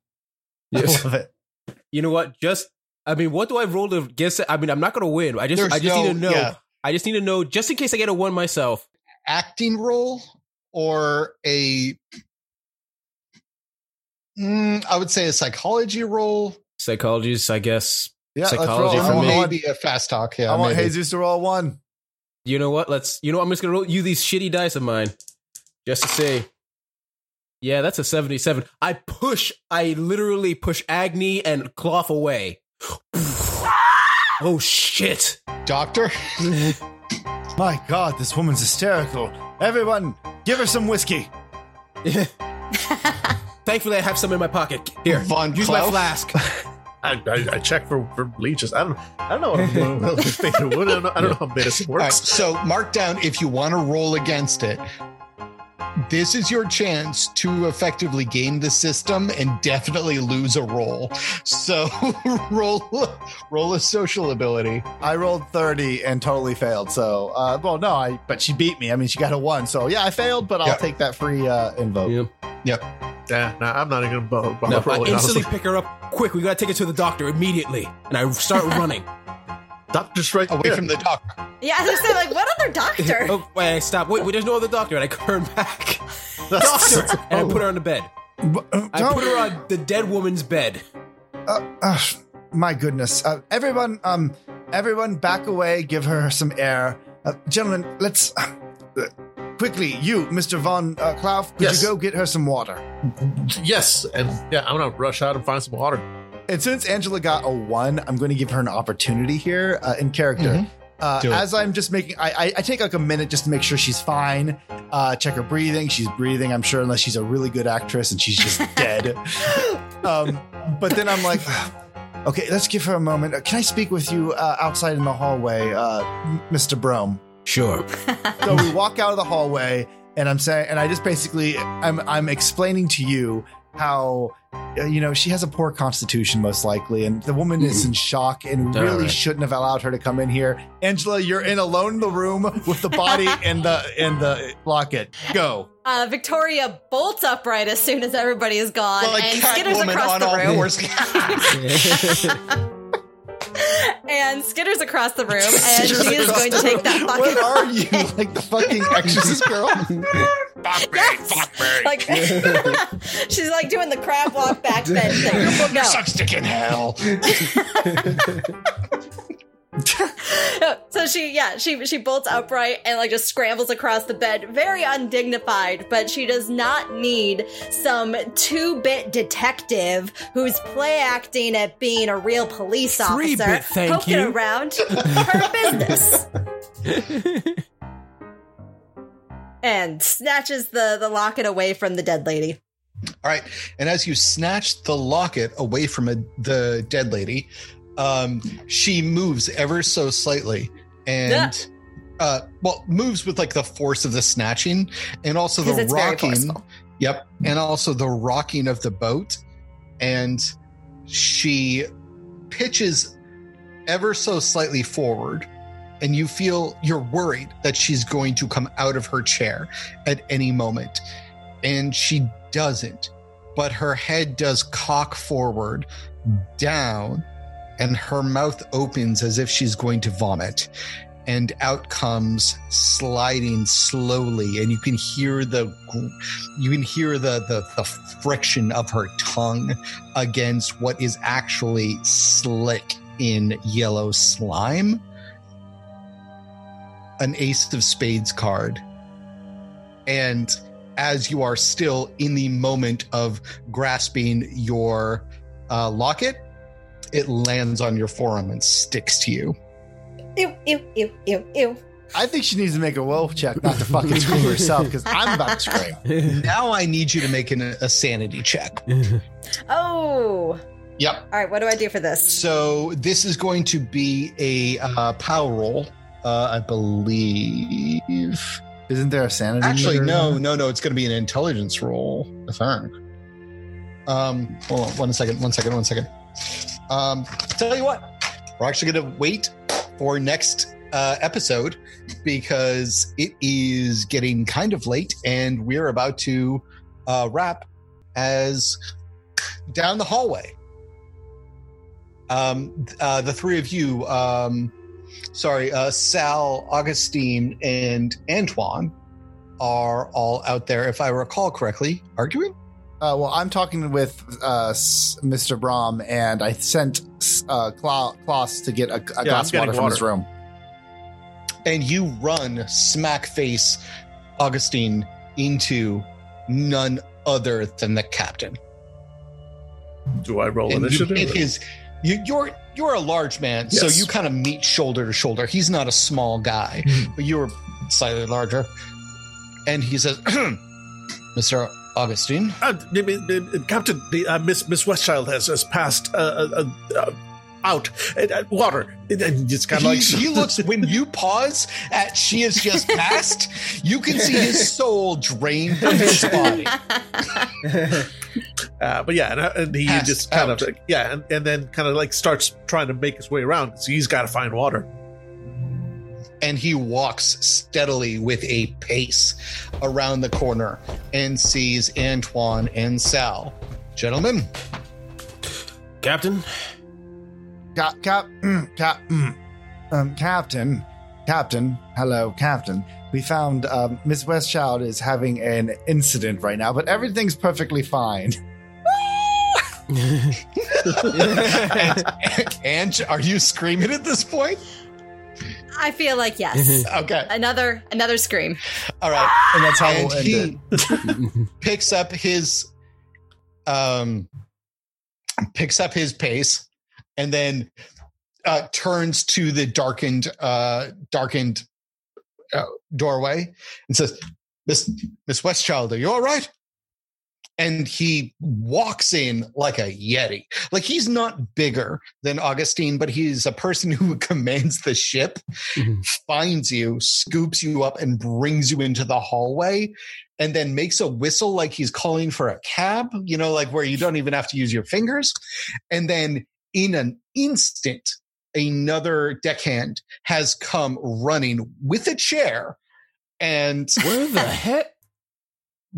Yes. I love it. You know what? Just I mean, what do I roll to guess? I mean, I'm not gonna win. I just There's I just need to know. yeah. I just need to know just in case I get a one myself. acting role or a Mm, I would say a psychology role, Psychologies, I guess. Yeah, let's Psychology roll. for I want, me. I want- maybe a fast talk. Yeah, I want maybe. Jesus to roll one. You know what? Let's. You know, what? I'm just gonna roll you these shitty dice of mine, just to say. Yeah, that's a 77. I push. I literally push Agni and Klauf away. oh shit! Doctor. [LAUGHS] My God, this woman's hysterical. Everyone, give her some whiskey. [LAUGHS] Thankfully, I have some in my pocket. Here, Von use my flask. [LAUGHS] I, I, I check for, for leeches. I don't I don't know what I'm doing with [LAUGHS] fatal wound. I don't know, I don't know how medicine All right, works. so mark down if you want to roll against it. This is your chance to effectively game the system and definitely lose a roll. So [LAUGHS] roll roll a social ability. I rolled 30 and totally failed. So, uh, well, no, I, but she beat me. I mean, she got a one. So, yeah, I failed, but I'll Yeah. take that free uh, invoke. Yeah. Yeah, no, I'm not even gonna bother, bother No, I instantly honestly. pick her up. Quick, we gotta take her to the doctor immediately. And I start [LAUGHS] running. Doctor's right Away there. from the doctor. Yeah, I was gonna say, like, what other doctor? [LAUGHS] oh, wait, stop. Wait, wait, there's no other doctor. And I turn back. [LAUGHS] Doctor! and I put her on the bed. But, uh, I put her on the dead woman's bed. uh, uh, my goodness. Uh, everyone, um, everyone back away. Give her some air. Uh, gentlemen, let's uh, quickly, you, Mr. Von uh, Klauf, could Yes. you go get her some water? Yes, and yeah, I'm gonna rush out and find some water. And since Angela got a one, I'm going to give her an opportunity here uh, in character. Mhm. Uh, as I'm just making, I, I, I take like a minute just to make sure she's fine. Uh, check her breathing. She's breathing, I'm sure, unless she's a really good actress and she's just [LAUGHS] dead. Um, but then I'm like, [SIGHS] okay, let's give her a moment. Can I speak with you uh, outside in the hallway, uh, Mr. Brom? Sure. [LAUGHS] So we walk out of the hallway, and I'm saying, and I just basically, I'm, I'm explaining to you how, you know, she has a poor constitution, most likely, and the woman is in shock, and All really right. shouldn't have allowed her to come in here. Angela, you're in alone in the room with the body [LAUGHS] and the and the locket. Go. Uh, Victoria bolts upright as soon as everybody is gone Well, like and skitters across on the all room. [LAUGHS] [LAUGHS] fours. and skitters across the room, [LAUGHS] and she is going to take that What bucket. are you, [LAUGHS] like the fucking exorcist girl? [LAUGHS] Yes! Like she's like doing the crab walk back bend thing. No. Suck stick in hell. No, [LAUGHS] so she yeah she she bolts upright and like just scrambles across the bed very undignified but she does not need some two-bit detective who's play acting at being a real police officer Three-bit, thank poking you. around her [LAUGHS] business and snatches the the locket away from the dead lady All right. And as you snatch the locket away from a, the dead lady, um, she moves ever so slightly. And uh, well, moves with like the force of the snatching and also the Because it's very rocking. Yep. And also the rocking of the boat. And she pitches ever so slightly forward. And you feel you're worried that she's going to come out of her chair at any moment. And she doesn't. But her head does cock forward, down, and her mouth opens as if she's going to vomit. And out comes sliding slowly and you can hear the you can hear the, the the friction of her tongue against what is actually slick in yellow slime. An ace of spades card. And as you are still in the moment of grasping your uh, locket it lands on your forearm and sticks to you Ew, ew, ew, ew, ew. I think she needs to make a woe check not to fucking scream herself because I'm about to scream. [LAUGHS] now I need you to make an, a sanity check. [LAUGHS] Oh. Yep. All right, what do I do for this? So this is going to be a uh, power roll, uh, I believe. Isn't there a sanity? Actually, meter? no, no, no. It's going to be an intelligence roll. I think. Um, hold on, one second, one second, one second. Um, tell you what, we're actually going to wait for next uh, episode because it is getting kind of late, and we're about to uh, wrap as down the hallway. Um, uh, the three of you, um, sorry, uh, Sal, Augustine, and Antoine are all out there, if I recall correctly, arguing. Uh, well, I'm talking with uh, Mr. Brom, and I sent uh, Kla- Klaus to get a, a I'm glass of water from his room. and you run smack face Augustine into none other than the captain. Do I roll And you initiative? hit his. You, you're you're a large man, so you kind of meet shoulder to shoulder. He's not a small guy, Mhm. but you're slightly larger. And he says, [CLEARS THROAT] "Mr. Augustine, Uh, Captain, the, uh, Miss Miss Westchild has has passed uh, uh, uh, out uh, water, it's kind of like he looks when you pause at she has just [LAUGHS] passed. You can see his soul drain from his [LAUGHS] body. Uh, but yeah, and, and he Passed just kind out. of yeah, and, and then kind of like starts trying to make his way around. So he's got to find water. And he walks steadily with a pace around the corner and sees Antoine and Sal. Gentlemen, Captain, Cap, cap, mm, cap, mm. um, Captain, Captain, hello, Captain. We found um, Miss Westchild is having an incident right now, but everything's perfectly fine. [LAUGHS] and are you screaming at this point? I feel like yes. Okay, another another scream. all right. And that's how And we'll end he it. [LAUGHS] picks up his, um, picks up his pace, and then uh, turns to the darkened, uh, darkened uh, doorway and says, "Miss Miss Westchild, are you all right?" And he walks in like a yeti. Like he's not bigger than Augustine, but he's a person who [LAUGHS] commands the ship, Mhm. finds you, scoops you up, and brings you into the hallway, and then makes a whistle like he's calling for a cab, you know, like where you don't even have to use your fingers. And then in an instant, another deckhand has come running with a chair. And where the [LAUGHS] heck?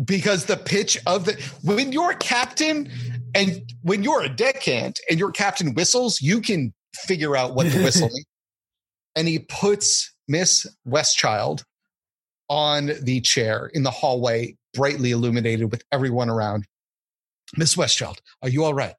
Because the pitch of the when you're captain and when you're a deckhand and your captain whistles, you can figure out what the whistle [LAUGHS] means. And he puts Miss Westchild on the chair in the hallway, brightly illuminated with everyone around. Miss Westchild, are you all right?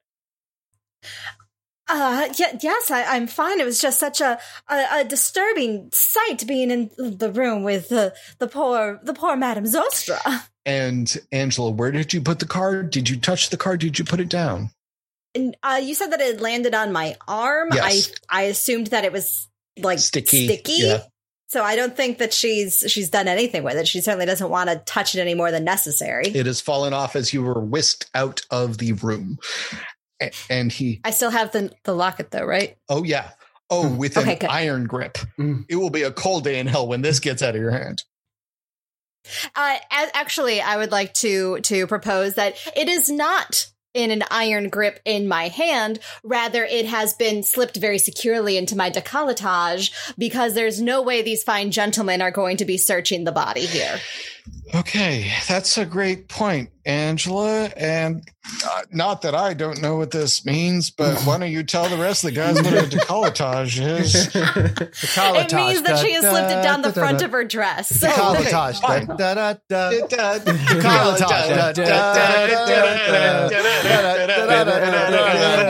Uh, yeah, yes, I, I'm fine. It was just such a, a, a disturbing sight being in the room with the the poor the poor Madame Zostra. And Angela, where did you put the card? Did you touch the card? Did you put it down? And uh, you said that it landed on my arm. Yes. I I assumed that it was like Sticky, Sticky. yeah. So I don't think that she's she's done anything with it. She certainly doesn't want to touch it any more than necessary. It has fallen off as you were whisked out of the room. A- And he I still have the the locket though, right? Oh yeah. Oh, with an good. iron grip. Mm. It will be a cold day in hell when this gets out of your hand. Uh, a- actually, I would like to to propose that it is not in an iron grip in my hand. Rather, it has been slipped very securely into my decolletage because there's no way these fine gentlemen are going to be searching the body here. Okay, that's a great point, Angela. And uh, not that I don't know what this means, but [LAUGHS] why don't you tell the rest of the guys what a decolletage is? [LAUGHS] It means that she has slipped it down the front of her dress. [LAUGHS] Decolletage. fine. Da, da, da, da.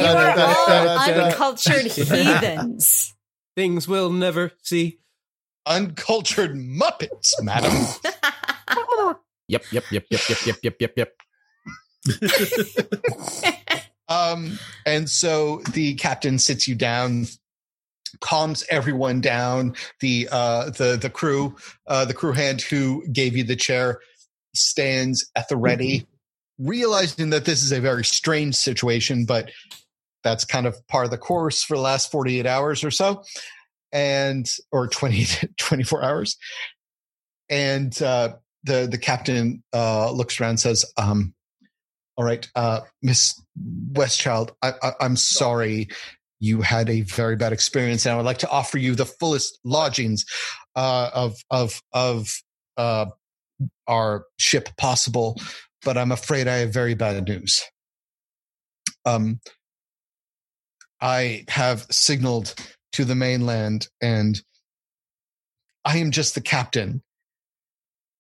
you are all uncultured heathens. Things we'll never see. Uncultured Muppets, madam. Yep, yep, yep, yep, yep, yep, yep, yep, yep. [LAUGHS] Um, and so the captain sits you down, calms everyone down. The uh, the the crew, uh, the crew hand who gave you the chair, stands at the ready, realizing that this is a very strange situation, but that's kind of part of the course for the last 48 hours or so and or 20 [LAUGHS] 24 hours and uh the the captain uh looks around and says um all right uh miss westchild I, I i'm sorry you had a very bad experience and i would like to offer you the fullest lodgings uh of of of uh our ship possible but i'm afraid i have very bad news um i have signaled to the mainland and I am just the captain.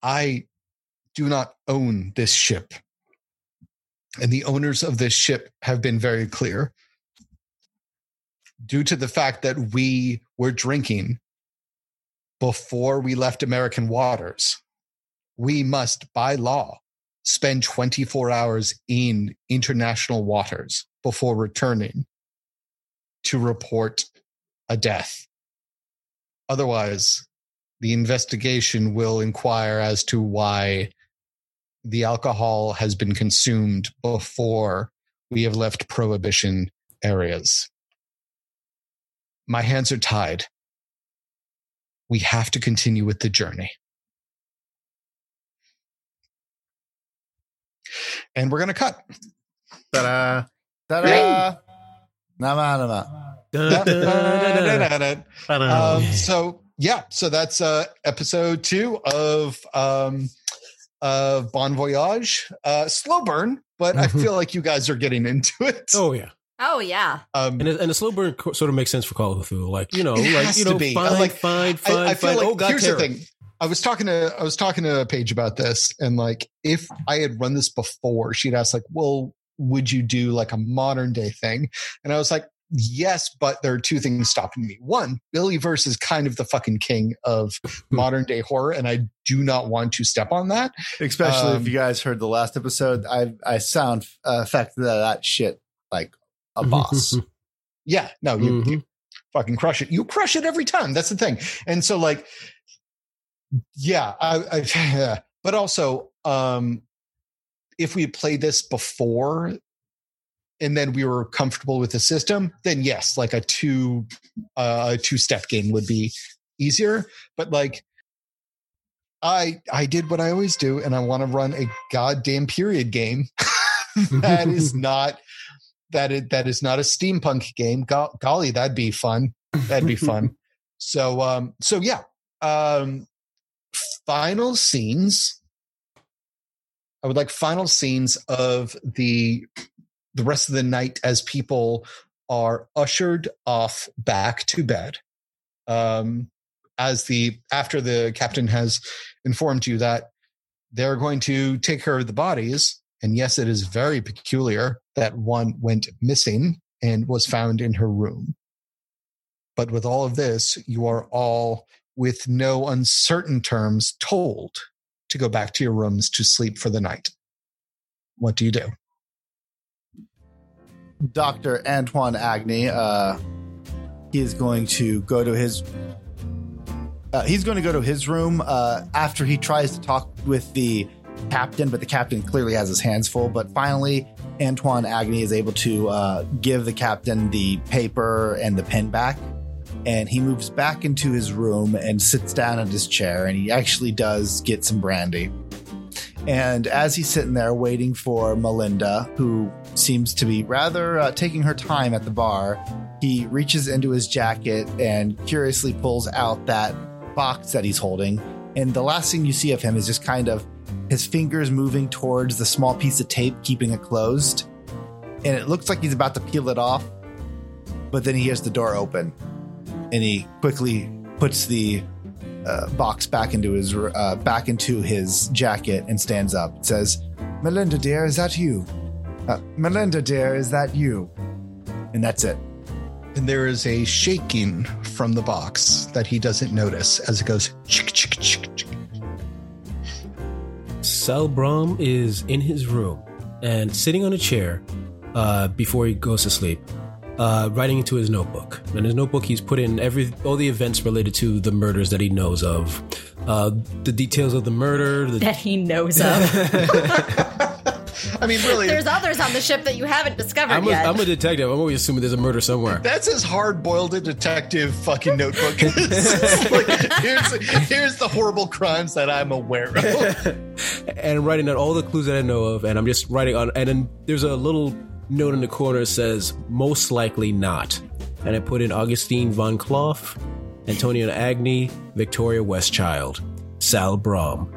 I do not own this ship. And the owners of this ship have been very clear. Due to the fact that we were drinking before we left American waters, we must, by law, spend 24 hours in international waters before returning to report a death. Otherwise, the investigation will inquire as to why the alcohol has been consumed before we have left prohibition areas. My hands are tied. We have to continue with the journey. And we're going to cut. Ta-da. Ta-da. Nama, nama. Um, so yeah, so that's uh, episode two of um, of Bon Voyage. Uh, slow burn, but I feel like you guys are getting into it. Oh yeah, Oh yeah. Um, and it- and the slow burn co- sort of makes sense for Call of Cthulhu. Like you know, like you to know, be. fine, Like, fine, fine, I, I feel fine. like oh god, here's terror. the thing. I was talking to I was talking to a Paige about this, and like if I had run this before, she'd ask like, "Well, would you do like a modern day thing?" And I was like, "Yes, but there are two things stopping me. One, Billy Verse is kind of the fucking king of [LAUGHS] modern day horror, and I do not want to step on that. Especially Um, if you guys heard the last episode, I I sound uh, affected that, that shit like a boss. [LAUGHS] Yeah, no, you, Mhm. you fucking crush it. You crush it every time. That's the thing. And so, like, yeah, I, I [LAUGHS] but also, um, if we had played this before and then we were comfortable with the system, then yes, like a two, uh, a two step game would be easier. But like, I I did what I always do, and I want to run a goddamn period game [LAUGHS] that is [LAUGHS] not that is that is not a steampunk game. Go- golly, that'd be fun. That'd be fun. [LAUGHS] so um so yeah. Um final scenes. I would like final scenes of the the rest of the night as people are ushered off back to bed. Um as the after the captain has informed you that they're going to take care of the bodies and yes, it is very peculiar that one went missing and was found in her room. But with all of this, you are all, with no uncertain terms, told to go back to your rooms to sleep for the night. What do you do? Dr. Antoine Agni, uh, he is going to go to his. Uh, he's going to go to his room uh, after he tries to talk with the captain, but the captain clearly has his hands full. But finally, Antoine Agni is able to uh, give the captain the paper and the pen back. and he moves back into his room and sits down in his chair and he actually does get some brandy. And as he's sitting there waiting for Melinda, who seems to be rather uh, taking her time at the bar, he reaches into his jacket and curiously pulls out that box that he's holding. And the last thing you see of him is just kind of his fingers moving towards the small piece of tape, keeping it closed. And it looks like he's about to peel it off, but then he hears the door open and he quickly puts the uh, box back into his uh, back into his jacket and stands up. It says, "Melinda, dear, is that you? Uh, Melinda, dear, is that you?" And that's it. And there is a shaking from the box that he doesn't notice as it goes chick chick chick chick. Sal Brom is in his room and sitting on a chair uh, before he goes to sleep, uh, writing into his notebook. In his notebook, he's put in every all the events related to the murders that he knows of, uh, the details of the murder. The, that he knows of. [LAUGHS] [LAUGHS] [LAUGHS] I mean, really, There's others on the ship that you haven't discovered I'm, a, yet. I'm a detective. I'm always assuming there's a murder somewhere. that's as hard boiled a detective fucking notebook. [LAUGHS] is. like, here's, here's the horrible crimes that I'm aware of. [LAUGHS] and I'm writing down all the clues that I know of, and I'm just writing on. And then there's a little note in the corner that says "most likely not," and I put in Augustine von Klauf, Antonio Agni, Victoria Westchild, Sal Brom,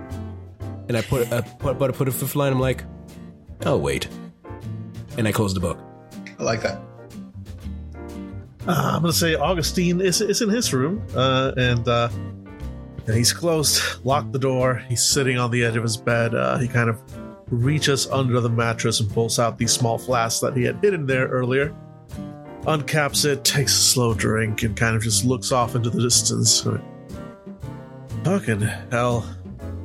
and I put, I put but I put a fifth line. I'm like, oh wait, and I close the book. I like that. Uh, I'm going to say Augustine is, is in his room, uh, and uh, and he's closed, locked the door. He's sitting on the edge of his bed. Uh, he kind of reaches under the mattress and pulls out the small flask that he had hidden there earlier. Uncaps it, takes a slow drink, and kind of just looks off into the distance. Fucking hell,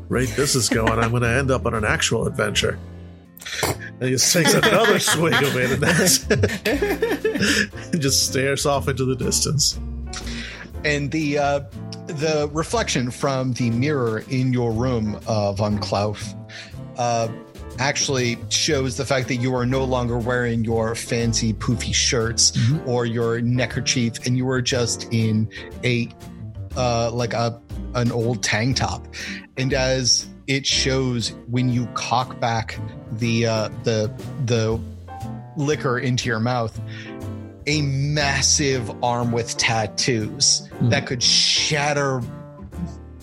rate this is going. I'm going to end up on an actual adventure. And he just takes another [LAUGHS] swig of it, and that's and [LAUGHS] just stares off into the distance. and the uh, the reflection from the mirror in your room, uh, von Klauf, uh, actually shows the fact that you are no longer wearing your fancy poofy shirts or your neckerchief, and you are just in a uh, like a an old tank top. And as it shows when you cock back the uh, the the liquor into your mouth, a massive arm with tattoos that could shatter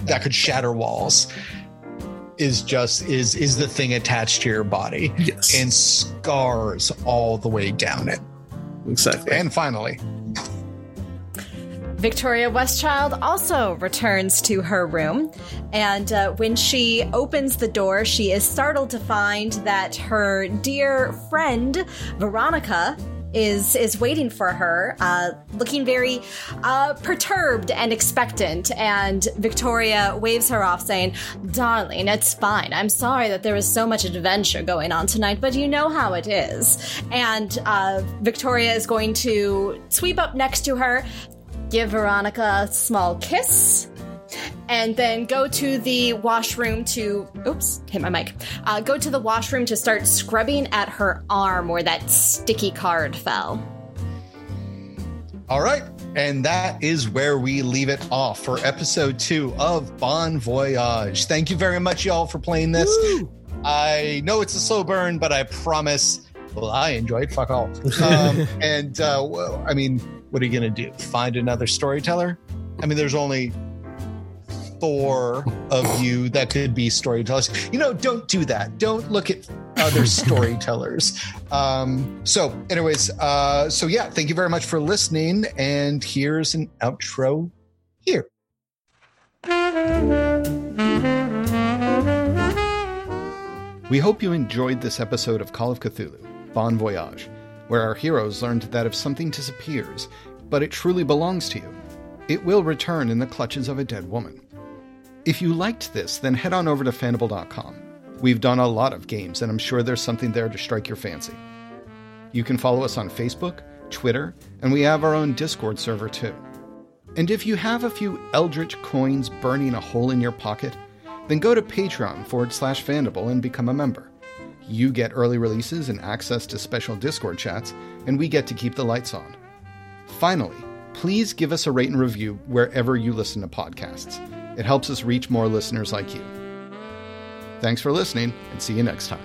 that could shatter walls is just is is the thing attached to your body Yes. and scars all the way down it exactly. and finally Victoria Westchild also returns to her room, and uh, when she opens the door, she is startled to find that her dear friend Veronica is is waiting for her, uh, looking very uh, perturbed and expectant. And Victoria waves her off, saying, "Darling, it's fine. I'm sorry that there is so much adventure going on tonight, but you know how it is." And uh, Victoria is going to sweep up next to her, give Veronica a small kiss, and then go to the washroom to oops, hit my mic. Uh, go to the washroom to start scrubbing at her arm where that sticky card fell. all right and that is where we leave it off for episode two of bon voyage. Thank you very much y'all for playing this. I know it's a slow burn but i promise well i enjoyed fuck all. [LAUGHS] Um, and uh, well, i mean what are you gonna do? Find another storyteller? I mean there's only four of you that could be storytellers. You know don't do that. Don't look at other [LAUGHS] storytellers. Um so anyways uh so yeah thank you very much for listening and here's an outro here. We hope you enjoyed this episode of Call of Cthulhu, Bon Voyage, where our heroes learned that if something disappears, but it truly belongs to you, it will return in the clutches of a dead woman. If you liked this, then head on over to Fandible.com. We've done a lot of games, and I'm sure there's something there to strike your fancy. You can follow us on Facebook, Twitter, and we have our own Discord server too. And if you have a few Eldritch coins burning a hole in your pocket, then go to Patreon forward slash Fandible and become a member. You get early releases and access to special Discord chats, and we get to keep the lights on. Finally, please give us a rate and review wherever you listen to podcasts. It helps us reach more listeners like you. Thanks for listening, and see you next time.